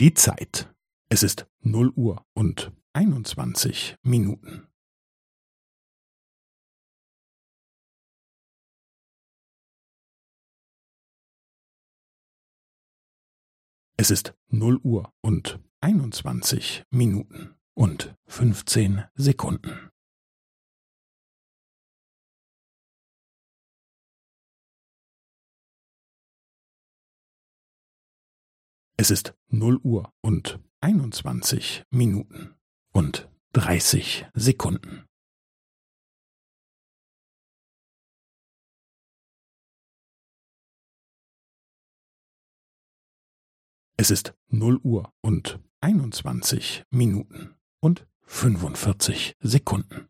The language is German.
Die Zeit. Es ist null Uhr und einundzwanzig Minuten. Es ist null Uhr und einundzwanzig Minuten und fünfzehn Sekunden. Es ist null Uhr und einundzwanzig Minuten und dreißig Sekunden. Es ist null Uhr und einundzwanzig Minuten und fünfundvierzig Sekunden.